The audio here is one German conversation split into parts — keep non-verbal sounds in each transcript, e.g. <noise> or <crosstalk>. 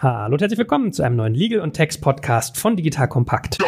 Hallo und herzlich willkommen zu einem neuen Legal und Text Podcast von Digital Kompakt.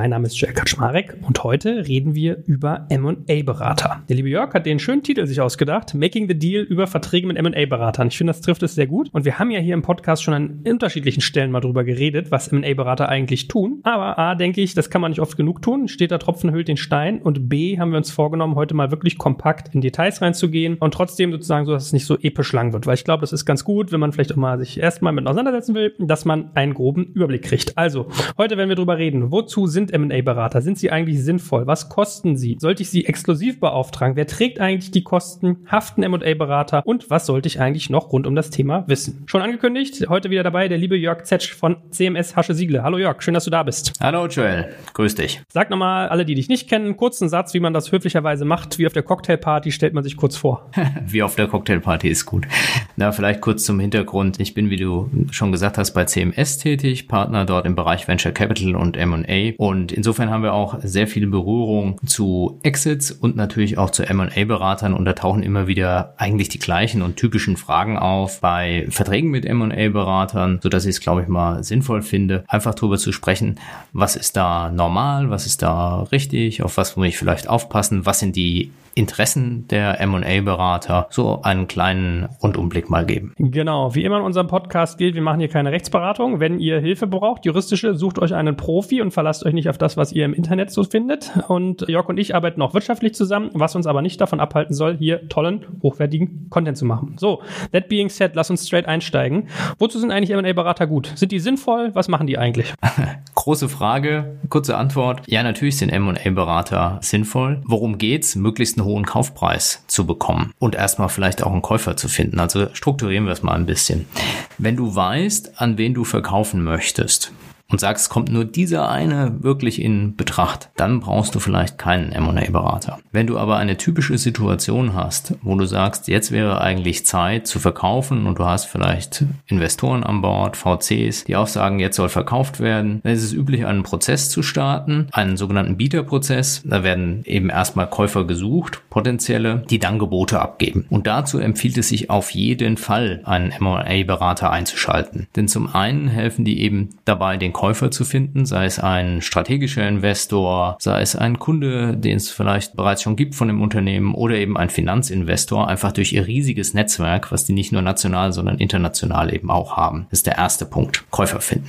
Mein Name ist Joel Kaczmarek und heute reden wir über M&A-Berater. Der liebe Jörg hat den schönen Titel sich ausgedacht, Making the Deal über Verträge mit M&A-Beratern. Ich finde, das trifft es sehr gut. Und wir haben ja hier im Podcast schon an unterschiedlichen Stellen mal drüber geredet, was M&A-Berater eigentlich tun. Aber A, denke ich, das kann man nicht oft genug tun. Steht da Tropfen hüllt den Stein. Und B, haben wir uns vorgenommen, heute mal wirklich kompakt in Details reinzugehen und trotzdem sozusagen so, dass es nicht so episch lang wird. Weil ich glaube, das ist ganz gut, wenn man vielleicht auch mal sich erstmal mit auseinandersetzen will, dass man einen groben Überblick kriegt. Also, heute werden wir drüber reden. Wozu sind sind M&A-Berater? Sind sie eigentlich sinnvoll? Was kosten sie? Sollte ich sie exklusiv beauftragen? Wer trägt eigentlich die Kosten? Haften M&A-Berater? Und was sollte ich eigentlich noch rund um das Thema wissen? Schon angekündigt, heute wieder dabei der liebe Jörg Zetsch von CMS Hasche Siegle. Hallo Jörg, schön, dass du da bist. Hallo Joel, grüß dich. Sag nochmal alle, die dich nicht kennen, kurzen Satz, wie man das höflicherweise macht. Wie auf der Cocktailparty stellt man sich kurz vor. <laughs> wie auf der Cocktailparty ist gut. Na, vielleicht kurz zum Hintergrund. Ich bin, wie du schon gesagt hast, bei CMS tätig, Partner dort im Bereich Venture Capital und M&A und insofern haben wir auch sehr viele Berührung zu Exits und natürlich auch zu M&A-Beratern und da tauchen immer wieder eigentlich die gleichen und typischen Fragen auf bei Verträgen mit M&A-Beratern, so dass ich es, glaube ich, mal sinnvoll finde, einfach darüber zu sprechen, was ist da normal, was ist da richtig, auf was muss ich vielleicht aufpassen, was sind die Interessen der M&A-Berater so einen kleinen Rundumblick mal geben. Genau, wie immer in unserem Podcast gilt, wir machen hier keine Rechtsberatung. Wenn ihr Hilfe braucht, juristische, sucht euch einen Profi und verlasst euch nicht auf das, was ihr im Internet so findet. Und Jörg und ich arbeiten auch wirtschaftlich zusammen, was uns aber nicht davon abhalten soll, hier tollen, hochwertigen Content zu machen. So, that being said, lass uns straight einsteigen. Wozu sind eigentlich M&A-Berater gut? Sind die sinnvoll? Was machen die eigentlich? <laughs> Große Frage, kurze Antwort. Ja, natürlich sind M&A-Berater sinnvoll. Worum geht's? Möglichst einen hohen Kaufpreis zu bekommen und erstmal vielleicht auch einen Käufer zu finden. Also strukturieren wir es mal ein bisschen. Wenn du weißt, an wen du verkaufen möchtest, und sagst, kommt nur dieser eine wirklich in Betracht, dann brauchst du vielleicht keinen M&A-Berater. Wenn du aber eine typische Situation hast, wo du sagst, jetzt wäre eigentlich Zeit zu verkaufen und du hast vielleicht Investoren an Bord, VCs, die auch sagen, jetzt soll verkauft werden, dann ist es üblich, einen Prozess zu starten, einen sogenannten Bieterprozess. Da werden eben erstmal Käufer gesucht, potenzielle, die dann Gebote abgeben. Und dazu empfiehlt es sich auf jeden Fall, einen M&A-Berater einzuschalten. Denn zum einen helfen die eben dabei, den Käufer zu finden, sei es ein strategischer Investor, sei es ein Kunde, den es vielleicht bereits schon gibt von dem Unternehmen oder eben ein Finanzinvestor, einfach durch ihr riesiges Netzwerk, was die nicht nur national, sondern international eben auch haben. Das ist der erste Punkt. Käufer finden.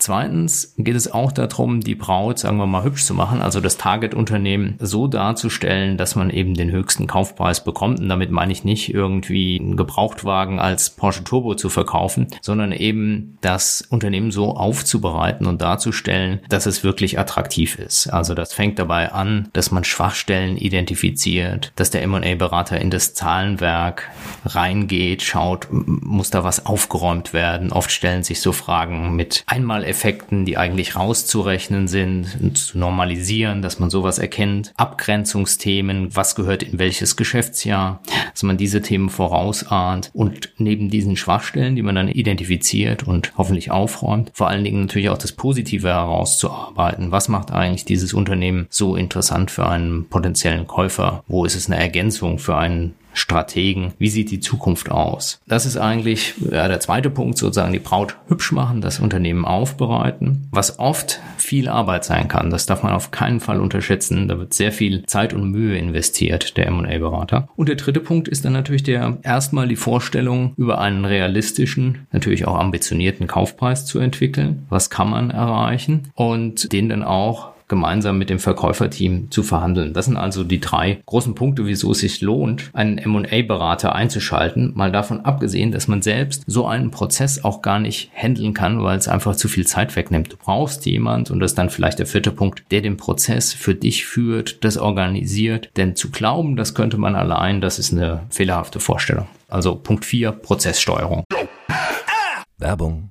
Zweitens geht es auch darum, die Braut, sagen wir mal, hübsch zu machen, also das Target-Unternehmen so darzustellen, dass man eben den höchsten Kaufpreis bekommt. Und damit meine ich nicht irgendwie einen Gebrauchtwagen als Porsche Turbo zu verkaufen, sondern eben das Unternehmen so aufzubereiten und darzustellen, dass es wirklich attraktiv ist. Also das fängt dabei an, dass man Schwachstellen identifiziert, dass der M&A-Berater in das Zahlenwerk reingeht, schaut, muss da was aufgeräumt werden. Oft stellen sich so Fragen mit einmal Effekten, die eigentlich rauszurechnen sind, zu normalisieren, dass man sowas erkennt, Abgrenzungsthemen, was gehört in welches Geschäftsjahr, dass man diese Themen vorausahnt und neben diesen Schwachstellen, die man dann identifiziert und hoffentlich aufräumt, vor allen Dingen natürlich auch das Positive herauszuarbeiten. Was macht eigentlich dieses Unternehmen so interessant für einen potenziellen Käufer? Wo ist es eine Ergänzung für einen Strategen. Wie sieht die Zukunft aus? Das ist eigentlich ja, der zweite Punkt, sozusagen die Braut hübsch machen, das Unternehmen aufbereiten, was oft viel Arbeit sein kann. Das darf man auf keinen Fall unterschätzen. Da wird sehr viel Zeit und Mühe investiert, der M&A-Berater. Und der dritte Punkt ist dann natürlich der erstmal die Vorstellung über einen realistischen, natürlich auch ambitionierten Kaufpreis zu entwickeln. Was kann man erreichen? Und den dann auch gemeinsam mit dem Verkäuferteam zu verhandeln. Das sind also die drei großen Punkte, wieso es sich lohnt, einen M&A-Berater einzuschalten. Mal davon abgesehen, dass man selbst so einen Prozess auch gar nicht handeln kann, weil es einfach zu viel Zeit wegnimmt. Du brauchst jemand, und das ist dann vielleicht der vierte Punkt, der den Prozess für dich führt, das organisiert. Denn zu glauben, das könnte man allein, das ist eine fehlerhafte Vorstellung. Also Punkt vier Prozesssteuerung. Werbung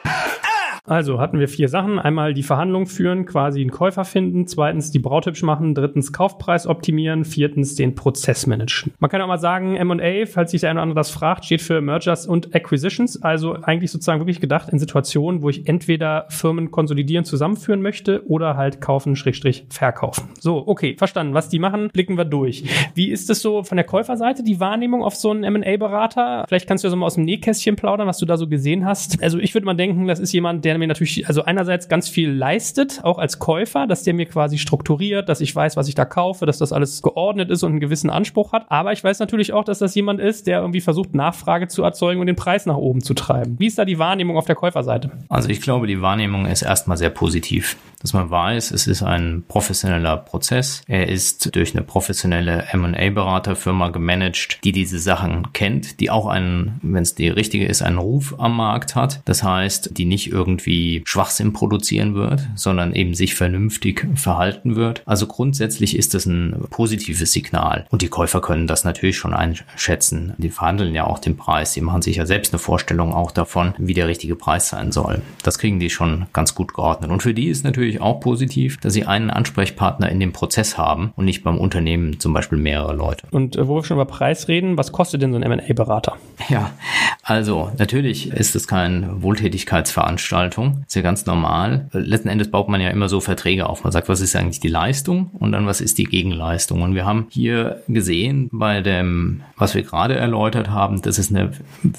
Also hatten wir vier Sachen. Einmal die Verhandlung führen, quasi einen Käufer finden. Zweitens die Braut machen. Drittens Kaufpreis optimieren. Viertens den Prozess managen. Man kann auch mal sagen, M&A, falls sich der eine oder andere das fragt, steht für Mergers und Acquisitions. Also eigentlich sozusagen wirklich gedacht in Situationen, wo ich entweder Firmen konsolidieren, zusammenführen möchte oder halt kaufen, Schrägstrich verkaufen. So, okay, verstanden. Was die machen, blicken wir durch. Wie ist es so von der Käuferseite, die Wahrnehmung auf so einen M&A-Berater? Vielleicht kannst du ja so mal aus dem Nähkästchen plaudern, was du da so gesehen hast. Also ich würde mal denken, das ist jemand, der der mir natürlich, also einerseits ganz viel leistet, auch als Käufer, dass der mir quasi strukturiert, dass ich weiß, was ich da kaufe, dass das alles geordnet ist und einen gewissen Anspruch hat. Aber ich weiß natürlich auch, dass das jemand ist, der irgendwie versucht, Nachfrage zu erzeugen und den Preis nach oben zu treiben. Wie ist da die Wahrnehmung auf der Käuferseite? Also ich glaube, die Wahrnehmung ist erstmal sehr positiv dass man weiß, es ist ein professioneller Prozess. Er ist durch eine professionelle M&A-Beraterfirma gemanagt, die diese Sachen kennt, die auch einen, wenn es die richtige ist, einen Ruf am Markt hat. Das heißt, die nicht irgendwie Schwachsinn produzieren wird, sondern eben sich vernünftig verhalten wird. Also grundsätzlich ist das ein positives Signal. Und die Käufer können das natürlich schon einschätzen. Die verhandeln ja auch den Preis. Die machen sich ja selbst eine Vorstellung auch davon, wie der richtige Preis sein soll. Das kriegen die schon ganz gut geordnet. Und für die ist natürlich natürlich auch positiv, dass sie einen Ansprechpartner in dem Prozess haben und nicht beim Unternehmen zum Beispiel mehrere Leute. Und äh, wo wir schon über Preis reden, was kostet denn so ein M&A-Berater? Ja, also natürlich ist es keine Wohltätigkeitsveranstaltung, ist ja ganz normal. Letzten Endes baut man ja immer so Verträge auf. Man sagt, was ist eigentlich die Leistung und dann was ist die Gegenleistung. Und wir haben hier gesehen bei dem, was wir gerade erläutert haben, dass es eine,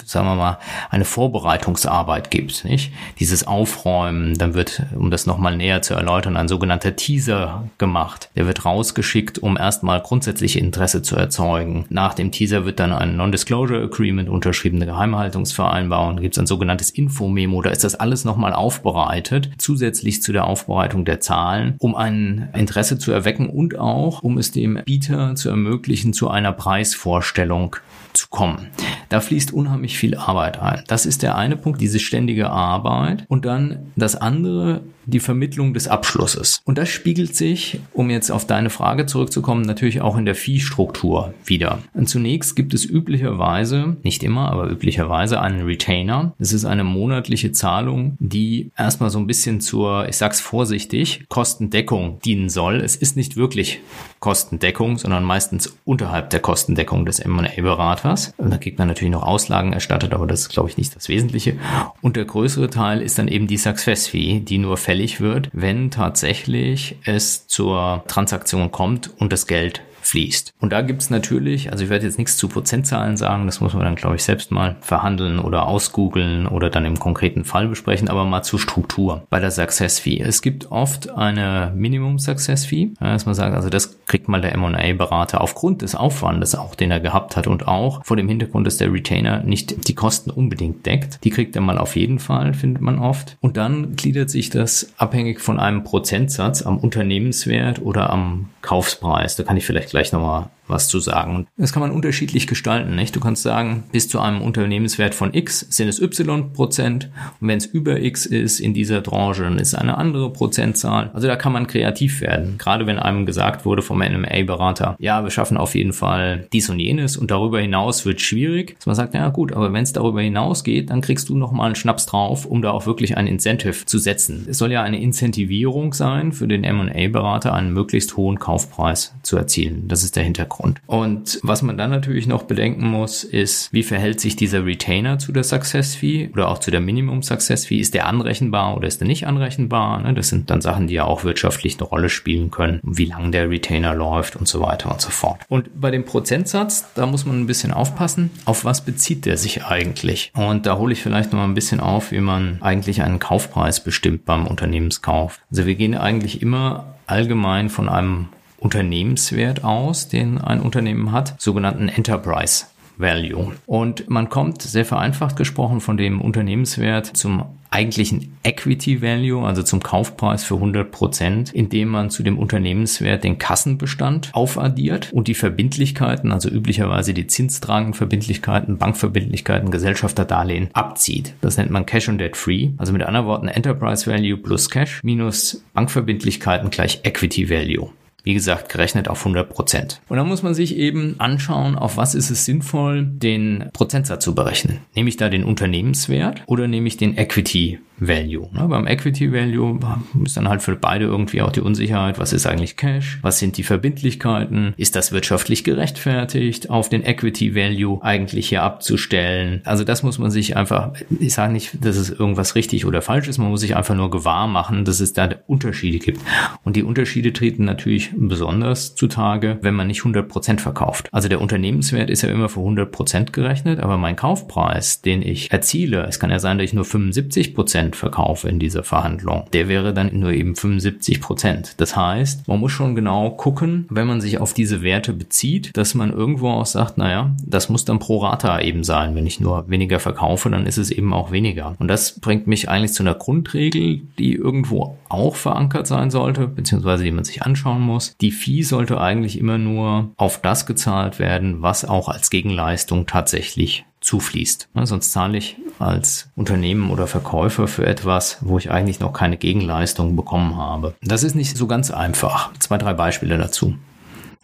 sagen wir mal, eine Vorbereitungsarbeit gibt, nicht? Dieses Aufräumen, dann wird, um das nochmal näher zu erläutern, ein sogenannter Teaser gemacht. Der wird rausgeschickt, um erstmal grundsätzliche Interesse zu erzeugen. Nach dem Teaser wird dann ein Non-Disclosure Agreement unterschrieben, eine Geheimhaltungsvereinbarung. Gibt es ein sogenanntes Infomemo. Da ist das alles nochmal aufbereitet, zusätzlich zu der Aufbereitung der Zahlen, um ein Interesse zu erwecken und auch, um es dem Bieter zu ermöglichen, zu einer Preisvorstellung zu kommen. Da fließt unheimlich viel Arbeit ein. Das ist der eine Punkt, diese ständige Arbeit. Und dann das andere, die Vermittlung des Abschlusses. Und das spiegelt sich, um jetzt auf deine Frage zurückzukommen, natürlich auch in der Viehstruktur wieder. Und zunächst gibt es üblicherweise, nicht immer, aber üblicherweise einen Retainer. Es ist eine monatliche Zahlung, die erstmal so ein bisschen zur, ich sag's vorsichtig, Kostendeckung dienen soll. Es ist nicht wirklich Kostendeckung, sondern meistens unterhalb der Kostendeckung des M&A-Beraters. Da kriegt man natürlich noch Auslagen erstattet, aber das ist, glaube ich, nicht das Wesentliche. Und der größere Teil ist dann eben die Success Fee, die nur fällig wird, wenn tatsächlich es zur Transaktion kommt und das Geld fließt. Und da gibt's natürlich, also ich werde jetzt nichts zu Prozentzahlen sagen, das muss man dann, glaube ich, selbst mal verhandeln oder ausgoogeln oder dann im konkreten Fall besprechen, aber mal zur Struktur bei der Success Fee. Es gibt oft eine Minimum Success Fee, dass man sagt, also das kriegt mal der M&A-Berater aufgrund des Aufwandes auch, den er gehabt hat und auch vor dem Hintergrund, dass der Retainer nicht die Kosten unbedingt deckt. Die kriegt er mal auf jeden Fall, findet man oft. Und dann gliedert sich das abhängig von einem Prozentsatz am Unternehmenswert oder am Kaufspreis. Da kann ich vielleicht gleich nochmal was zu sagen. Das kann man unterschiedlich gestalten. Nicht? Du kannst sagen, bis zu einem Unternehmenswert von X sind es Y Prozent und wenn es über X ist in dieser Branche, dann ist eine andere Prozentzahl. Also da kann man kreativ werden. Gerade wenn einem gesagt wurde vom NMA-Berater, ja, wir schaffen auf jeden Fall dies und jenes und darüber hinaus wird schwierig. Dass man sagt, ja gut, aber wenn es darüber hinaus geht, dann kriegst du nochmal einen Schnaps drauf, um da auch wirklich ein Incentive zu setzen. Es soll ja eine Incentivierung sein für den M&A-Berater, einen möglichst hohen Kaufpreis zu erzielen. Das ist der Hintergrund. Hintergrund. Und was man dann natürlich noch bedenken muss, ist, wie verhält sich dieser Retainer zu der Success Fee oder auch zu der Minimum Success Fee? Ist der anrechenbar oder ist der nicht anrechenbar? Ne, das sind dann Sachen, die ja auch wirtschaftlich eine Rolle spielen können, wie lang der Retainer läuft und so weiter und so fort. Und bei dem Prozentsatz, da muss man ein bisschen aufpassen, auf was bezieht der sich eigentlich? Und da hole ich vielleicht noch ein bisschen auf, wie man eigentlich einen Kaufpreis bestimmt beim Unternehmenskauf. Also wir gehen eigentlich immer allgemein von einem Unternehmenswert aus, den ein Unternehmen hat, sogenannten Enterprise Value. Und man kommt sehr vereinfacht gesprochen von dem Unternehmenswert zum eigentlichen Equity Value, also zum Kaufpreis für 100 Prozent, indem man zu dem Unternehmenswert den Kassenbestand aufaddiert und die Verbindlichkeiten, also üblicherweise die zinstragenden Verbindlichkeiten, Bankverbindlichkeiten, Gesellschafterdarlehen abzieht. Das nennt man Cash und Debt Free. Also mit anderen Worten Enterprise Value plus Cash minus Bankverbindlichkeiten gleich Equity Value. Wie gesagt, gerechnet auf 100 Prozent. Und dann muss man sich eben anschauen, auf was ist es sinnvoll, den Prozentsatz zu berechnen. Nehme ich da den Unternehmenswert oder nehme ich den Equity Value. Ne? Beim Equity Value ist dann halt für beide irgendwie auch die Unsicherheit, was ist eigentlich Cash, was sind die Verbindlichkeiten, ist das wirtschaftlich gerechtfertigt, auf den Equity Value eigentlich hier abzustellen. Also das muss man sich einfach, ich sage nicht, dass es irgendwas richtig oder falsch ist, man muss sich einfach nur gewahr machen, dass es da Unterschiede gibt. Und die Unterschiede treten natürlich besonders zutage, wenn man nicht 100% verkauft. Also der Unternehmenswert ist ja immer für 100% gerechnet, aber mein Kaufpreis, den ich erziele, es kann ja sein, dass ich nur 75 Prozent verkaufe in dieser Verhandlung. Der wäre dann nur eben 75 Prozent. Das heißt, man muss schon genau gucken, wenn man sich auf diese Werte bezieht, dass man irgendwo auch sagt, naja, das muss dann pro Rata eben sein. Wenn ich nur weniger verkaufe, dann ist es eben auch weniger. Und das bringt mich eigentlich zu einer Grundregel, die irgendwo auch verankert sein sollte, beziehungsweise die man sich anschauen muss. Die Fee sollte eigentlich immer nur auf das gezahlt werden, was auch als Gegenleistung tatsächlich zufließt. sonst zahle ich als Unternehmen oder Verkäufer für etwas, wo ich eigentlich noch keine Gegenleistung bekommen habe. Das ist nicht so ganz einfach. Zwei, drei Beispiele dazu.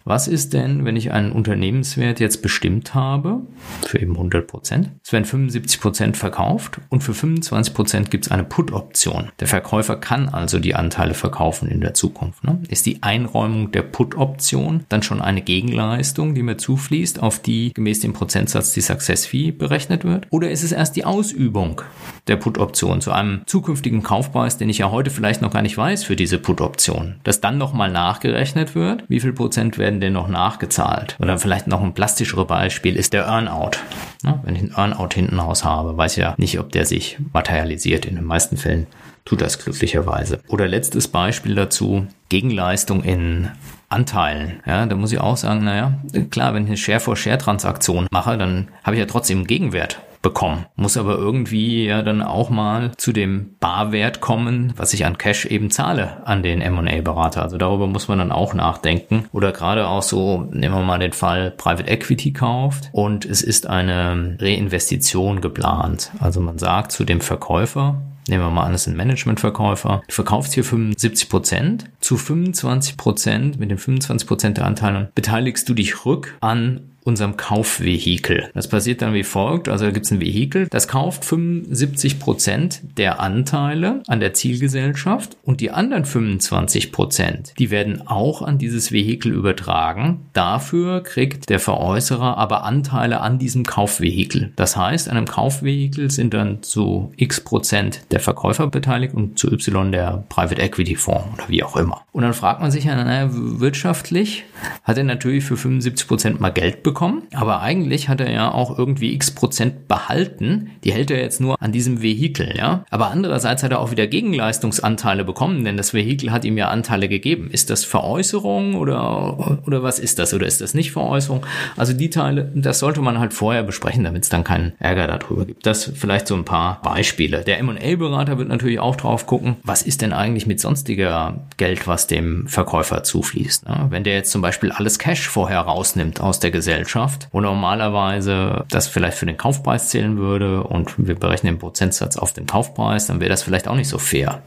Was ist denn, wenn ich einen Unternehmenswert jetzt bestimmt habe, für eben 100 Prozent? Es werden 75 Prozent verkauft und für 25 Prozent gibt es eine Put-Option. Der Verkäufer kann also die Anteile verkaufen in der Zukunft. Ne? Ist die Einräumung der Put-Option dann schon eine Gegenleistung, die mir zufließt, auf die gemäß dem Prozentsatz die Success Fee berechnet wird? Oder ist es erst die Ausübung der Put-Option zu einem zukünftigen Kaufpreis, den ich ja heute vielleicht noch gar nicht weiß für diese Put-Option, dass dann nochmal nachgerechnet wird, wie viel Prozent werden denn noch nachgezahlt? Oder vielleicht noch ein plastischere Beispiel ist der Earnout. Ja, wenn ich einen Earnout hinten raus habe, weiß ich ja nicht, ob der sich materialisiert. In den meisten Fällen tut das glücklicherweise. Oder letztes Beispiel dazu, Gegenleistung in Anteilen. Ja, da muss ich auch sagen, naja, klar, wenn ich eine Share-for-Share-Transaktion mache, dann habe ich ja trotzdem einen Gegenwert bekommen. Muss aber irgendwie ja dann auch mal zu dem Barwert kommen, was ich an Cash eben zahle an den M&A-Berater. Also darüber muss man dann auch nachdenken. Oder gerade auch so, nehmen wir mal den Fall Private Equity kauft und es ist eine Reinvestition geplant. Also man sagt zu dem Verkäufer, Nehmen wir mal an, es sind Managementverkäufer. Du verkaufst hier 75 Prozent. Zu 25 Prozent, mit den 25 Prozent der Anteile, beteiligst du dich rück an unserem Kaufvehikel. Das passiert dann wie folgt. Also da gibt es ein Vehikel, das kauft 75 Prozent der Anteile an der Zielgesellschaft und die anderen 25 Prozent, die werden auch an dieses Vehikel übertragen. Dafür kriegt der Veräußerer aber Anteile an diesem Kaufvehikel. Das heißt, an einem Kaufvehikel sind dann zu x Prozent der Verkäufer beteiligt und zu y der Private Equity Fonds oder wie auch immer. Und dann fragt man sich ja, naja, wirtschaftlich hat er natürlich für 75 Prozent mal Geld bekommen bekommen, aber eigentlich hat er ja auch irgendwie x Prozent behalten. Die hält er jetzt nur an diesem Vehikel, ja. Aber andererseits hat er auch wieder Gegenleistungsanteile bekommen, denn das Vehikel hat ihm ja Anteile gegeben. Ist das Veräußerung oder, oder was ist das? Oder ist das nicht Veräußerung? Also die Teile, das sollte man halt vorher besprechen, damit es dann keinen Ärger darüber gibt. Das vielleicht so ein paar Beispiele. Der M&A-Berater wird natürlich auch drauf gucken, was ist denn eigentlich mit sonstiger Geld, was dem Verkäufer zufließt. Ne? Wenn der jetzt zum Beispiel alles Cash vorher rausnimmt aus der Gesellschaft, Gesellschaft, wo normalerweise das vielleicht für den Kaufpreis zählen würde und wir berechnen den Prozentsatz auf den Kaufpreis, dann wäre das vielleicht auch nicht so fair.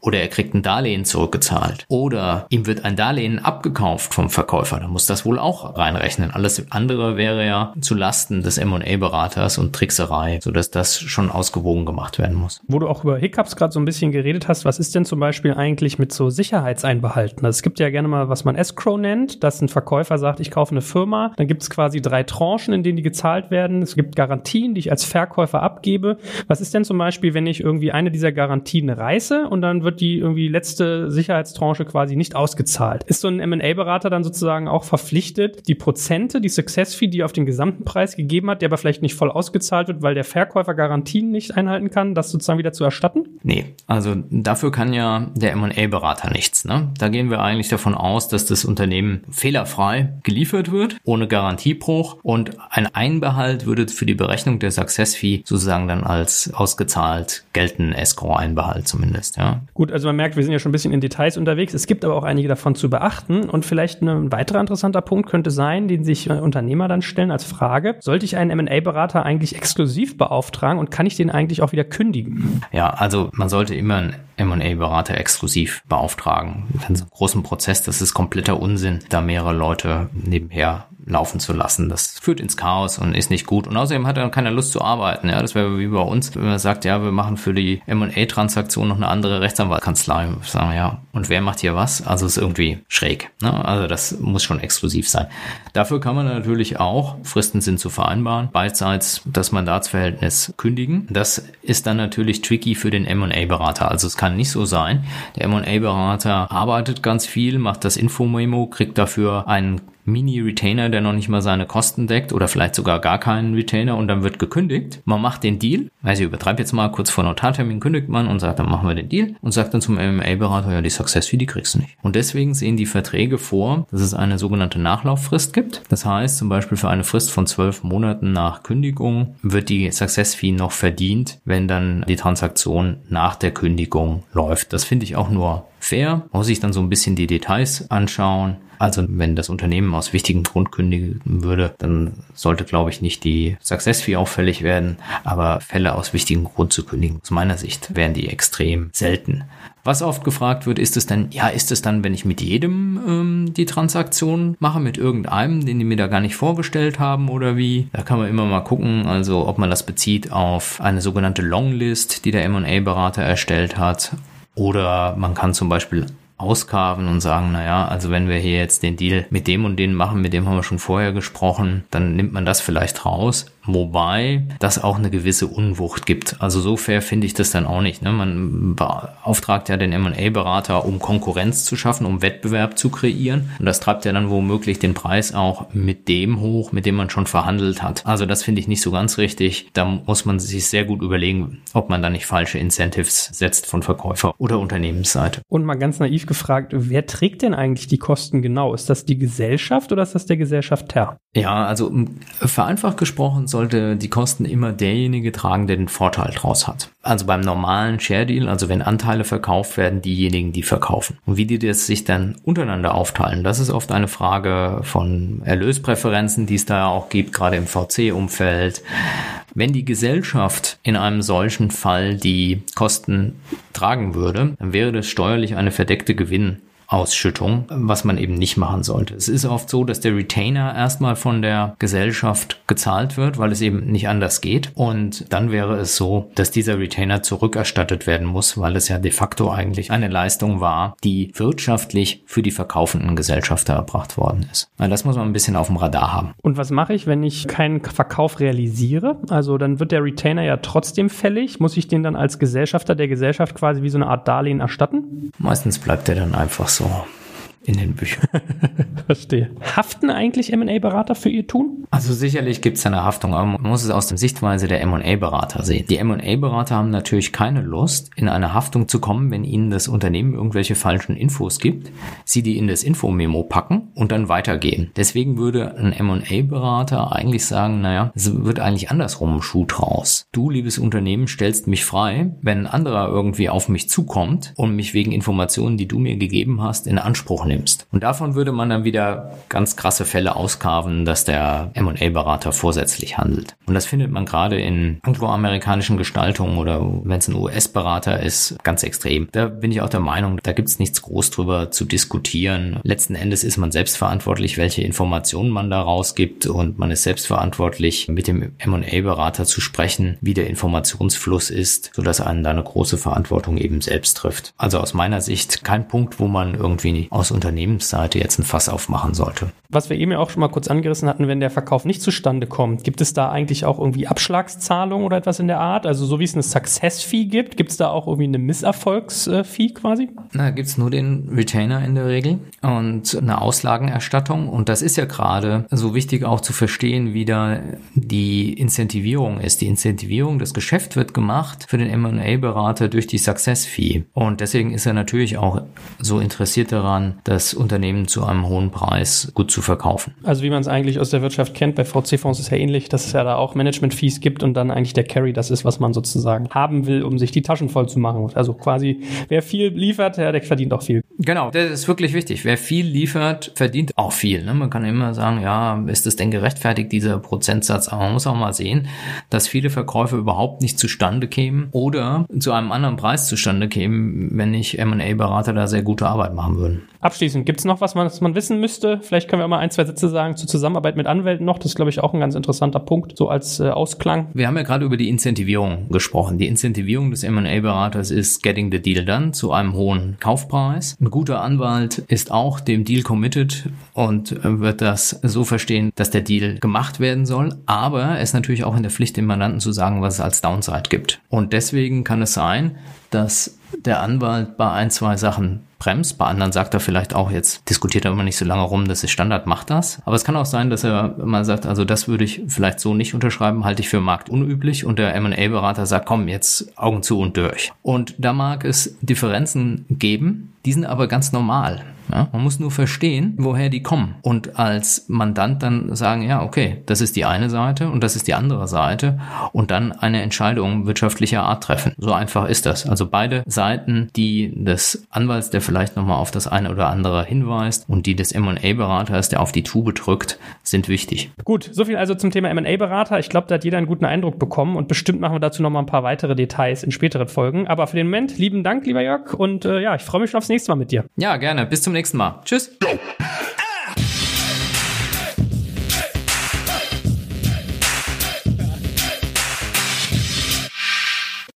Oder er kriegt ein Darlehen zurückgezahlt. Oder ihm wird ein Darlehen abgekauft vom Verkäufer. Dann muss das wohl auch reinrechnen. Alles andere wäre ja zu Lasten des M&A-Beraters und Trickserei, sodass das schon ausgewogen gemacht werden muss. Wo du auch über Hiccups gerade so ein bisschen geredet hast, was ist denn zum Beispiel eigentlich mit so Sicherheitseinbehalten? Also es gibt ja gerne mal, was man Escrow nennt, dass ein Verkäufer sagt, ich kaufe eine Firma, dann gibt es quasi drei Tranchen, in denen die gezahlt werden. Es gibt Garantien, die ich als Verkäufer abgebe. Was ist denn zum Beispiel, wenn ich irgendwie eine dieser Garantien reiße und dann wird die irgendwie letzte Sicherheitstranche quasi nicht ausgezahlt? Ist so ein M&A-Berater dann sozusagen auch verpflichtet, die Prozente, die Success Fee, die er auf den gesamten Preis gegeben hat, der aber vielleicht nicht voll ausgezahlt wird, weil der Verkäufer Garantien nicht einhalten kann, das sozusagen wieder zu erstatten? Nee, also dafür kann ja der M&A-Berater nichts. Ne? Da gehen wir eigentlich davon aus, dass das Unternehmen fehlerfrei geliefert wird, ohne Garantiebruch und ein Einbehalt würde für die Berechnung der Success Fee sozusagen dann als ausgezahlt gelten, Escrow-Einbehalt zumindest. Ja. Gut, also man merkt, wir sind ja schon ein bisschen in Details unterwegs. Es gibt aber auch einige davon zu beachten und vielleicht ein weiterer interessanter Punkt könnte sein, den sich äh, Unternehmer dann stellen als Frage, sollte ich einen M&A-Berater eigentlich exklusiv beauftragen und kann ich den eigentlich auch wieder kündigen? Ja, also man sollte immer einen M&A-Berater exklusiv beauftragen. In so einem großen Prozess, das ist kompletter Unsinn, da mehrere Leute nebenher laufen zu lassen. Das führt ins Chaos und ist nicht gut. Und außerdem hat er keine Lust zu arbeiten. Ja, das wäre wie bei uns, wenn man sagt, ja, wir machen für die M&A-Transaktion noch eine andere Rechtsanwaltskanzlei. Sagen, ja, und wer macht hier was? Also ist irgendwie schräg. Ne? Also das muss schon exklusiv sein. Dafür kann man natürlich auch, Fristen sind zu vereinbaren, beidseits das Mandatsverhältnis kündigen. Das ist dann natürlich tricky für den M&A-Berater. Also es kann nicht so sein. Der M&A-Berater arbeitet ganz viel, macht das Infomemo, kriegt dafür einen Mini-Retainer, der noch nicht mal seine Kosten deckt oder vielleicht sogar gar keinen Retainer und dann wird gekündigt. Man macht den Deal, also ich übertreibe jetzt mal, kurz vor Notartermin kündigt man und sagt, dann machen wir den Deal und sagt dann zum MMA-Berater, ja, die Success Fee, die kriegst du nicht. Und deswegen sehen die Verträge vor, dass es eine sogenannte Nachlauffrist gibt. Das heißt, zum Beispiel für eine Frist von zwölf Monaten nach Kündigung wird die Success Fee noch verdient, wenn dann die Transaktion nach der Kündigung läuft. Das finde ich auch nur fair. Muss ich dann so ein bisschen die Details anschauen. Also wenn das Unternehmen aus wichtigem Grund kündigen würde, dann sollte, glaube ich, nicht die Success Fee auffällig werden. Aber Fälle aus wichtigem Grund zu kündigen, aus meiner Sicht, wären die extrem selten. Was oft gefragt wird, ist es dann, ja, ist es dann, wenn ich mit jedem ähm, die Transaktion mache, mit irgendeinem, den die mir da gar nicht vorgestellt haben oder wie? Da kann man immer mal gucken, also ob man das bezieht auf eine sogenannte Longlist, die der M&A-Berater erstellt hat. Oder man kann zum Beispiel auskarven und sagen, naja, also wenn wir hier jetzt den Deal mit dem und den machen, mit dem haben wir schon vorher gesprochen, dann nimmt man das vielleicht raus Wobei das auch eine gewisse Unwucht gibt. Also so fair finde ich das dann auch nicht. Ne? Man beauftragt ja den M&A-Berater, um Konkurrenz zu schaffen, um Wettbewerb zu kreieren. Und das treibt ja dann womöglich den Preis auch mit dem hoch, mit dem man schon verhandelt hat. Also das finde ich nicht so ganz richtig. Da muss man sich sehr gut überlegen, ob man da nicht falsche Incentives setzt von Verkäufer oder Unternehmensseite. Und mal ganz naiv gefragt, wer trägt denn eigentlich die Kosten genau? Ist das die Gesellschaft oder ist das der Gesellschafter? Ja, also vereinfacht gesprochen sollte die Kosten immer derjenige tragen, der den Vorteil draus hat. Also beim normalen Share Deal, also wenn Anteile verkauft werden, diejenigen, die verkaufen. Und wie die das sich dann untereinander aufteilen, das ist oft eine Frage von Erlöspräferenzen, die es da auch gibt, gerade im VC-Umfeld. Wenn die Gesellschaft in einem solchen Fall die Kosten tragen würde, dann wäre das steuerlich eine verdeckte Gewinn Ausschüttung, was man eben nicht machen sollte. Es ist oft so, dass der Retainer erstmal von der Gesellschaft gezahlt wird, weil es eben nicht anders geht. Und dann wäre es so, dass dieser Retainer zurückerstattet werden muss, weil es ja de facto eigentlich eine Leistung war, die wirtschaftlich für die verkaufenden Gesellschafter erbracht worden ist. Also das muss man ein bisschen auf dem Radar haben. Und was mache ich, wenn ich keinen Verkauf realisiere? Also dann wird der Retainer ja trotzdem fällig. Muss ich den dann als Gesellschafter der Gesellschaft quasi wie so eine Art Darlehen erstatten? Meistens bleibt er dann einfach so so in den Büchern. <laughs> Verstehe. Haften eigentlich M&A-Berater für ihr Tun? Also sicherlich gibt es eine Haftung, aber man muss es aus der Sichtweise der M&A-Berater sehen. Die M&A-Berater haben natürlich keine Lust, in eine Haftung zu kommen, wenn ihnen das Unternehmen irgendwelche falschen Infos gibt, sie die in das Infomemo packen und dann weitergehen. Deswegen würde ein M&A-Berater eigentlich sagen, naja, es wird eigentlich andersrum ein Schuh draus. Du, liebes Unternehmen, stellst mich frei, wenn ein anderer irgendwie auf mich zukommt und mich wegen Informationen, die du mir gegeben hast, in Anspruch nimmst. Und davon würde man dann wieder ganz krasse Fälle auskarven, dass der M&A-Berater vorsätzlich handelt. Und das findet man gerade in angloamerikanischen Gestaltungen oder wenn es ein US-Berater ist, ganz extrem. Da bin ich auch der Meinung, da gibt es nichts groß drüber zu diskutieren. Letzten Endes ist man selbst verantwortlich, welche Informationen man da rausgibt und man ist selbst verantwortlich, mit dem M&A-Berater zu sprechen, wie der Informationsfluss ist, sodass einen da eine große Verantwortung eben selbst trifft. Also aus meiner Sicht kein Punkt, wo man irgendwie aus Unternehmensseite jetzt ein Fass aufmachen sollte. Was wir eben ja auch schon mal kurz angerissen hatten, wenn der Verkauf nicht zustande kommt, gibt es da eigentlich auch irgendwie Abschlagszahlungen oder etwas in der Art? Also so wie es eine Success-Fee gibt, gibt es da auch irgendwie eine Misserfolgs-Fee quasi? Na, gibt es nur den Retainer in der Regel und eine Auslagenerstattung. Und das ist ja gerade so wichtig auch zu verstehen, wie da die Incentivierung ist. Die Incentivierung, das Geschäft wird gemacht für den M&A-Berater durch die Success-Fee. Und deswegen ist er natürlich auch so interessiert daran, das Unternehmen zu einem hohen Preis gut zu verkaufen. Also wie man es eigentlich aus der Wirtschaft kennt, bei VC-Fonds ist ja ähnlich, dass es ja da auch Management-Fees gibt und dann eigentlich der Carry das ist, was man sozusagen haben will, um sich die Taschen voll zu machen. Also quasi, wer viel liefert, der, der verdient auch viel. Genau, das ist wirklich wichtig. Wer viel liefert, verdient auch viel. Ne? Man kann immer sagen, ja, ist es denn gerechtfertigt, dieser Prozentsatz? Aber man muss auch mal sehen, dass viele Verkäufe überhaupt nicht zustande kämen oder zu einem anderen Preis zustande kämen, wenn nicht M&A-Berater da sehr gute Arbeit machen würden. Abschließend, gibt es noch was, was man wissen müsste? Vielleicht können wir mal ein, zwei Sätze sagen zur Zusammenarbeit mit Anwälten noch. Das ist, glaube ich, auch ein ganz interessanter Punkt, so als äh, Ausklang. Wir haben ja gerade über die Incentivierung gesprochen. Die Incentivierung des M&A-Beraters ist getting the deal done zu einem hohen Kaufpreis. Ein guter Anwalt ist auch dem Deal committed und wird das so verstehen, dass der Deal gemacht werden soll. Aber er ist natürlich auch in der Pflicht, dem Mandanten zu sagen, was es als Downside gibt. Und deswegen kann es sein, dass der Anwalt bei ein, zwei Sachen bremst. Bei anderen sagt er vielleicht auch, jetzt diskutiert er immer nicht so lange rum, das ist Standard, macht das. Aber es kann auch sein, dass er mal sagt, also das würde ich vielleicht so nicht unterschreiben, halte ich für marktunüblich und der M&A-Berater sagt, komm, jetzt Augen zu und durch. Und da mag es Differenzen geben, die sind aber ganz normal. Ja, man muss nur verstehen, woher die kommen. Und als Mandant dann sagen, ja, okay, das ist die eine Seite und das ist die andere Seite und dann eine Entscheidung wirtschaftlicher Art treffen. So einfach ist das. Also beide Seiten, die des Anwalts, der vielleicht nochmal auf das eine oder andere hinweist und die des M&A-Beraters, der auf die Tube drückt, sind wichtig. Gut, soviel also zum Thema M&A-Berater. Ich glaube, da hat jeder einen guten Eindruck bekommen und bestimmt machen wir dazu nochmal ein paar weitere Details in späteren Folgen. Aber für den Moment, lieben Dank, lieber Jörg und äh, ja, ich freue mich schon aufs nächste Mal mit dir. Ja, gerne. Bis zum nächsten Mal. Tschüss.